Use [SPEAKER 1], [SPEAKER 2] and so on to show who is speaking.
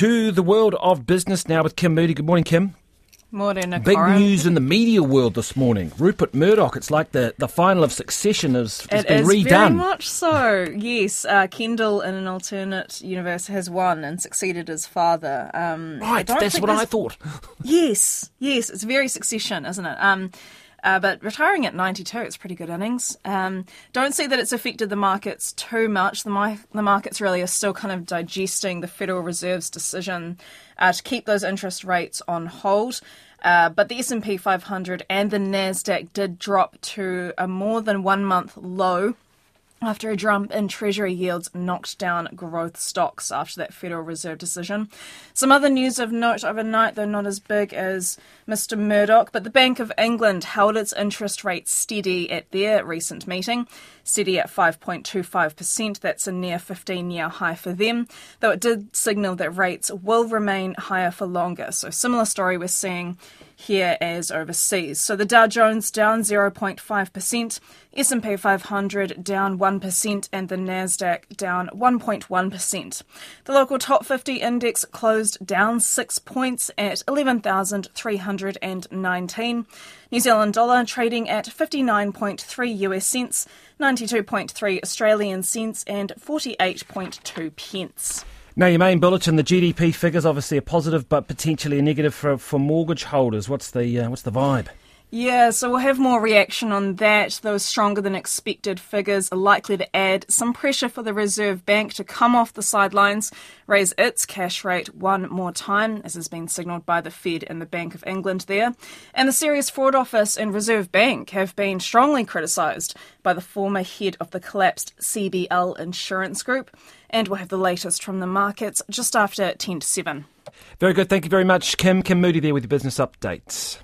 [SPEAKER 1] To the world of business now with Kim Moody. Good morning, Kim.
[SPEAKER 2] Morning,
[SPEAKER 1] Big news in the media world this morning. Rupert Murdoch. It's like the, the final of Succession has, has
[SPEAKER 2] it
[SPEAKER 1] been
[SPEAKER 2] is
[SPEAKER 1] redone.
[SPEAKER 2] Very much so. yes, uh, Kendall in an alternate universe has won and succeeded his father. Um,
[SPEAKER 1] right, that's what I thought.
[SPEAKER 2] yes, yes, it's very Succession, isn't it? Um, uh, but retiring at 92, it's pretty good innings. Um, don't see that it's affected the markets too much. The, the markets really are still kind of digesting the Federal Reserve's decision uh, to keep those interest rates on hold. Uh, but the S&P 500 and the Nasdaq did drop to a more than one month low after a jump in Treasury yields knocked down growth stocks after that Federal Reserve decision. Some other news of note overnight, though not as big as Mr. Murdoch, but the Bank of England held its interest rate steady at their recent meeting, steady at 5.25%. That's a near 15 year high for them, though it did signal that rates will remain higher for longer. So, similar story we're seeing here as overseas. So the Dow Jones down 0.5%, S&P 500 down 1% and the Nasdaq down 1.1%. The local top 50 index closed down 6 points at 11,319. New Zealand dollar trading at 59.3 US cents, 92.3 Australian cents and 48.2 pence.
[SPEAKER 1] Now, your main bulletin, the GDP figures obviously a positive, but potentially a negative for, for mortgage holders. What's the uh, what's the vibe?
[SPEAKER 2] Yeah, so we'll have more reaction on that. Those stronger than expected figures are likely to add some pressure for the Reserve Bank to come off the sidelines, raise its cash rate one more time, as has been signalled by the Fed and the Bank of England there. And the Serious Fraud Office and Reserve Bank have been strongly criticised by the former head of the collapsed CBL Insurance Group. And we'll have the latest from the markets just after 10 to 7.
[SPEAKER 1] Very good. Thank you very much, Kim. Kim Moody there with your business updates.